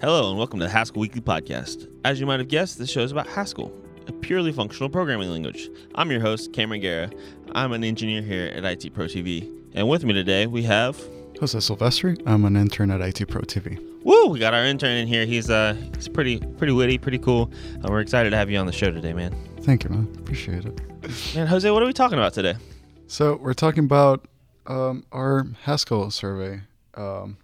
Hello and welcome to the Haskell Weekly Podcast. As you might have guessed, this show is about Haskell, a purely functional programming language. I'm your host, Cameron Gera. I'm an engineer here at IT Pro TV. And with me today, we have. Jose Silvestri. I'm an intern at IT Pro TV. Woo! We got our intern in here. He's uh he's pretty pretty witty, pretty cool. Uh, we're excited to have you on the show today, man. Thank you, man. Appreciate it. Man, Jose, what are we talking about today? So we're talking about um, our Haskell survey. Um,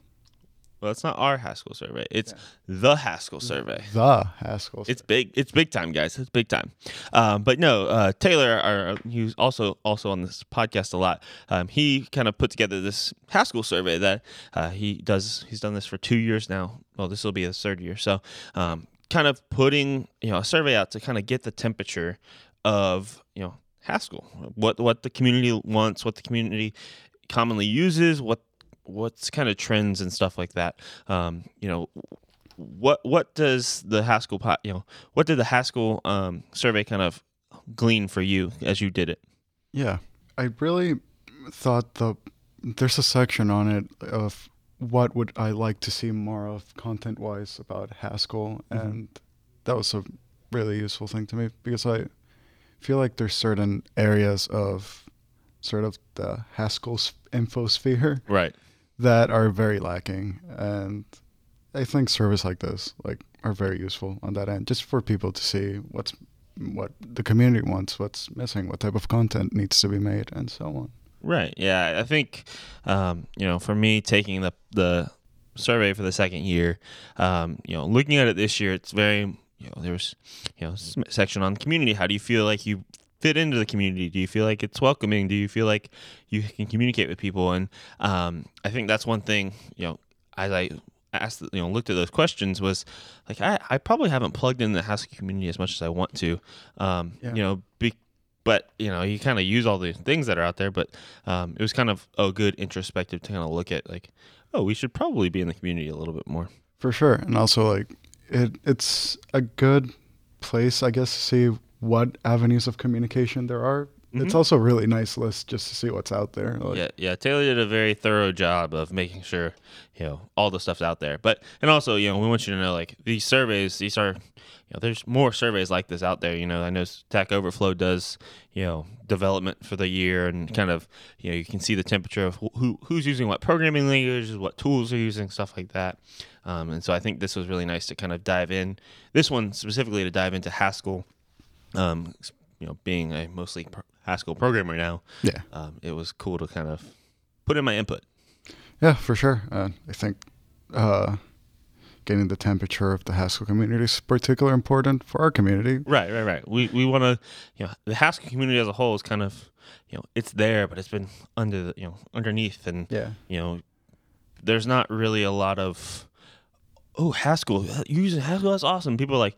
Well, it's not our Haskell survey. It's the Haskell survey. the Haskell. It's big. It's big time, guys. It's big time. Um, but no, uh, Taylor, our, who's also also on this podcast a lot. Um, he kind of put together this Haskell survey that uh, he does. He's done this for two years now. Well, this will be his third year. So, um, kind of putting you know a survey out to kind of get the temperature of you know Haskell, what what the community wants, what the community commonly uses, what what's kind of trends and stuff like that. Um, you know, what what does the Haskell you know what did the Haskell um, survey kind of glean for you as you did it? yeah, I really thought the there's a section on it of what would I like to see more of content wise about Haskell, and that was a really useful thing to me because I feel like there's certain areas of sort of the Haskell infosphere Right. That are very lacking and i think service like this like are very useful on that end just for people to see what's what the community wants what's missing what type of content needs to be made and so on Right. Yeah. I think um, you know for me taking the the survey for the second year, um, you know, looking at it this year, it's very you know there's you know section on community. How do you feel like you fit into the community? Do you feel like it's welcoming? Do you feel like you can communicate with people? And um, I think that's one thing. You know, as I asked, you know, looked at those questions was like I, I probably haven't plugged in the Haskell community as much as I want to. Um, Yeah. You know, be, but you know, you kind of use all the things that are out there. But um, it was kind of a good introspective to kind of look at like, oh, we should probably be in the community a little bit more. for sure and also like it it's a good place i guess to see what avenues of communication there are it's Mhm. also a really nice list just to see what's out there like, yeah, yeah. Taylor did a very thorough job of making sure you know all the stuff's out there. But and also, you know, we want you to know like these surveys. These are, you know, there's more surveys like this out there. You know, I know Stack Overflow does you know development for the year and kind of you know you can see the temperature of who who's using what programming languages, what tools are using, stuff like that. Um, and so I think this was really nice to kind of dive in. This one specifically to dive into Haskell. Um, you know, being a mostly Haskell programmer now, yeah um, it was cool to kind of put in my input. Yeah, for sure. Uh, I think uh, getting the temperature of the Haskell community is particularly important for our community. Right, right, right. We we want to, you know, the Haskell community as a whole is kind of, you know, it's there, but it's been under the, you know, underneath, and Yeah. you know, there's not really a lot of, oh, Haskell, you're using Haskell, that's awesome. People are like,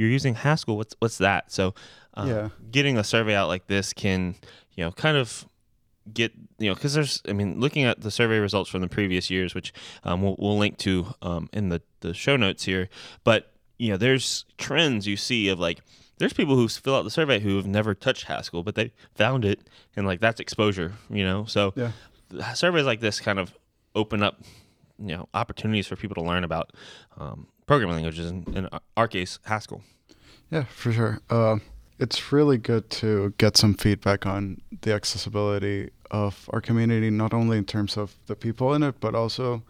you're using Haskell, what's what's that? So, um, Yeah. getting a survey out like this can, you know, kind of get you know because there's i mean looking at the survey results from the previous years which um, we'll, we'll link to um, in the, the show notes here but you know there's trends you see of like there's people who fill out the survey who have never touched haskell but they found it and like that's exposure you know so Yeah. surveys like this kind of open up you know opportunities for people to learn about um, programming languages in, in our case haskell Yeah, for sure. Uh, it's really good to get some feedback on the accessibility of our community, not only in terms of the people in it, but also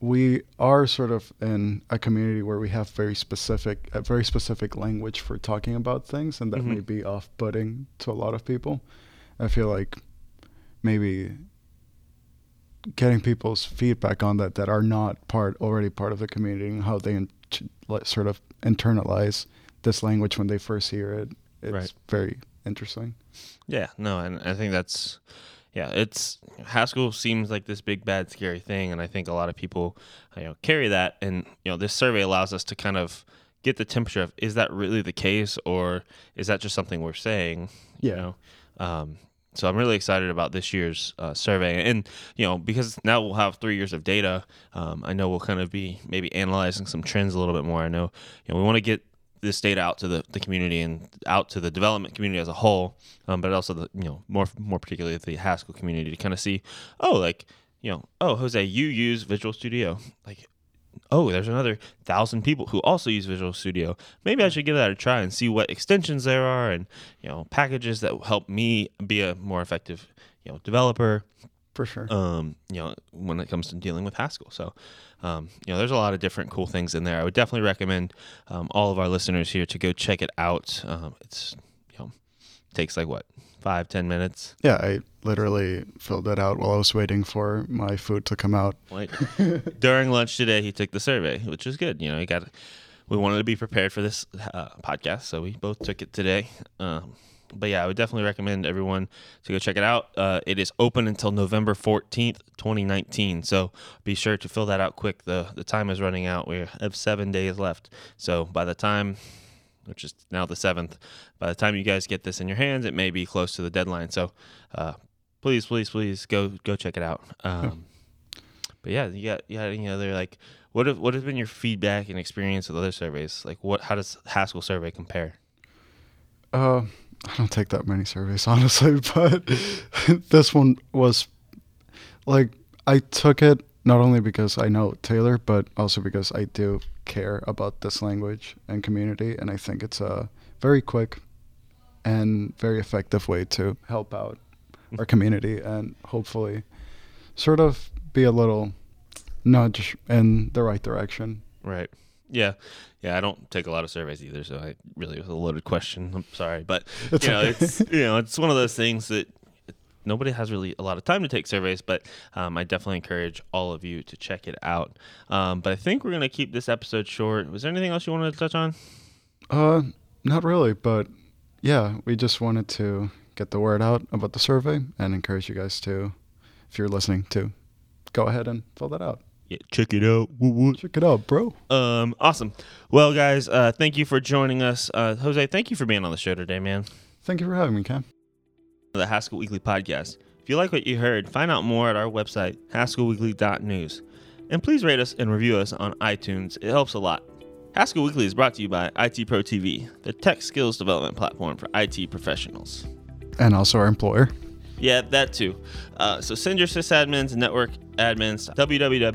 we are sort of in a community where we have very specific, a very specific language for talking about things, and that may Mhm. be off-putting to a lot of people. I feel like maybe getting people's feedback on that that are not part already part of the community and how they in, sort of internalize this language when they first hear it it's Right. very interesting Yeah, no, and I think that's yeah, it's Haskell seems like this big bad scary thing, and I think a lot of people you know carry that, and you know this survey allows us to kind of get the temperature of is that really the case, or is that just something we're saying? You Yeah. know, um, so I'm really excited about this year's uh, survey, and you know because now we'll have three years of data. Um, I know we'll kind of be maybe analyzing some trends a little bit more. I know you know we want to get this data out to the, the community and out to the development community as a whole, um, but also the you know more more particularly the Haskell community to kind of see, oh, like you know, oh, Jose, you use Visual Studio, like oh, there's another thousand people who also use Visual Studio. Maybe I should give that a try and see what extensions there are and you know packages that will help me be a more effective you know developer. For sure. Um, you know, when it comes to dealing with Haskell. So, um, you know, there's a lot of different cool things in there. I would definitely recommend um, all of our listeners here to go check it out. Um, it's you know takes like what five ten minutes. Yeah, I literally filled it out while I was waiting for my food to come out. Like during lunch today, he took the survey, which is good. You know, he got. We wanted to be prepared for this uh, podcast, so we both took it today. Um, but yeah, I would definitely recommend everyone to go check it out. Uh, it is open until November 14th, 2019. So be sure to fill that out quick. The the time is running out. We have seven days left. So by the time, which is now the seventh, by the time you guys get this in your hands, it may be close to the deadline. So uh, please, please, please go go check it out. Um, but yeah, you got you got any other like what have what has been your feedback and experience with other surveys? Like what how does Haskell survey compare? Uh, I don't take that many surveys, honestly, but this one was like I took it not only because I know Taylor, but also because I do care about this language and community, and I think it's a very quick and very effective way to help out our community and hopefully sort of be a little nudge in the right direction. Right. Yeah. Yeah, I don't take a lot of surveys either, so I really was a loaded question. I'm sorry, but you know, it's you know, it's one of those things that nobody has really a lot of time to take surveys, but um, I definitely encourage all of you to check it out. Um, but I think we're gonna keep this episode short. Was there anything else you wanted to touch on? Uh, not really, but yeah, we just wanted to get the word out about the survey and encourage you guys to, if you're listening, to go ahead and fill that out. Yeah, check it out. Woo woo. Check it out, bro. Um, awesome. Well, guys, uh, thank you for joining us. Uh, Jose, thank you for being on the show today, man. Thank you for having me, Cam. The Haskell Weekly podcast. If you like what you heard, find out more at our website, haskellweekly.news. And please rate us and review us on iTunes. It helps a lot. Haskell Weekly is brought to you by IT Pro TV, the tech skills development platform for IT professionals. And also our employer. Yeah, that too. Uh, so send your sysadmins and network admins www.itpro.tv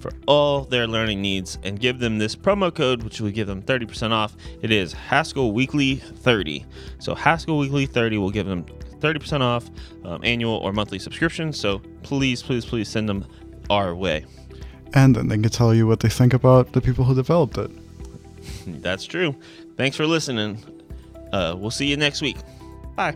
for all their learning needs and give them this promo code, which will give them 30% off. It is Haskell Weekly 30. So Haskell Weekly 30 will give them 30% off um, annual or monthly subscription. So please, please, please send them our way. And then they can tell you what they think about the people who developed it. That's true. Thanks for listening. Uh, we'll see you next week. Bye.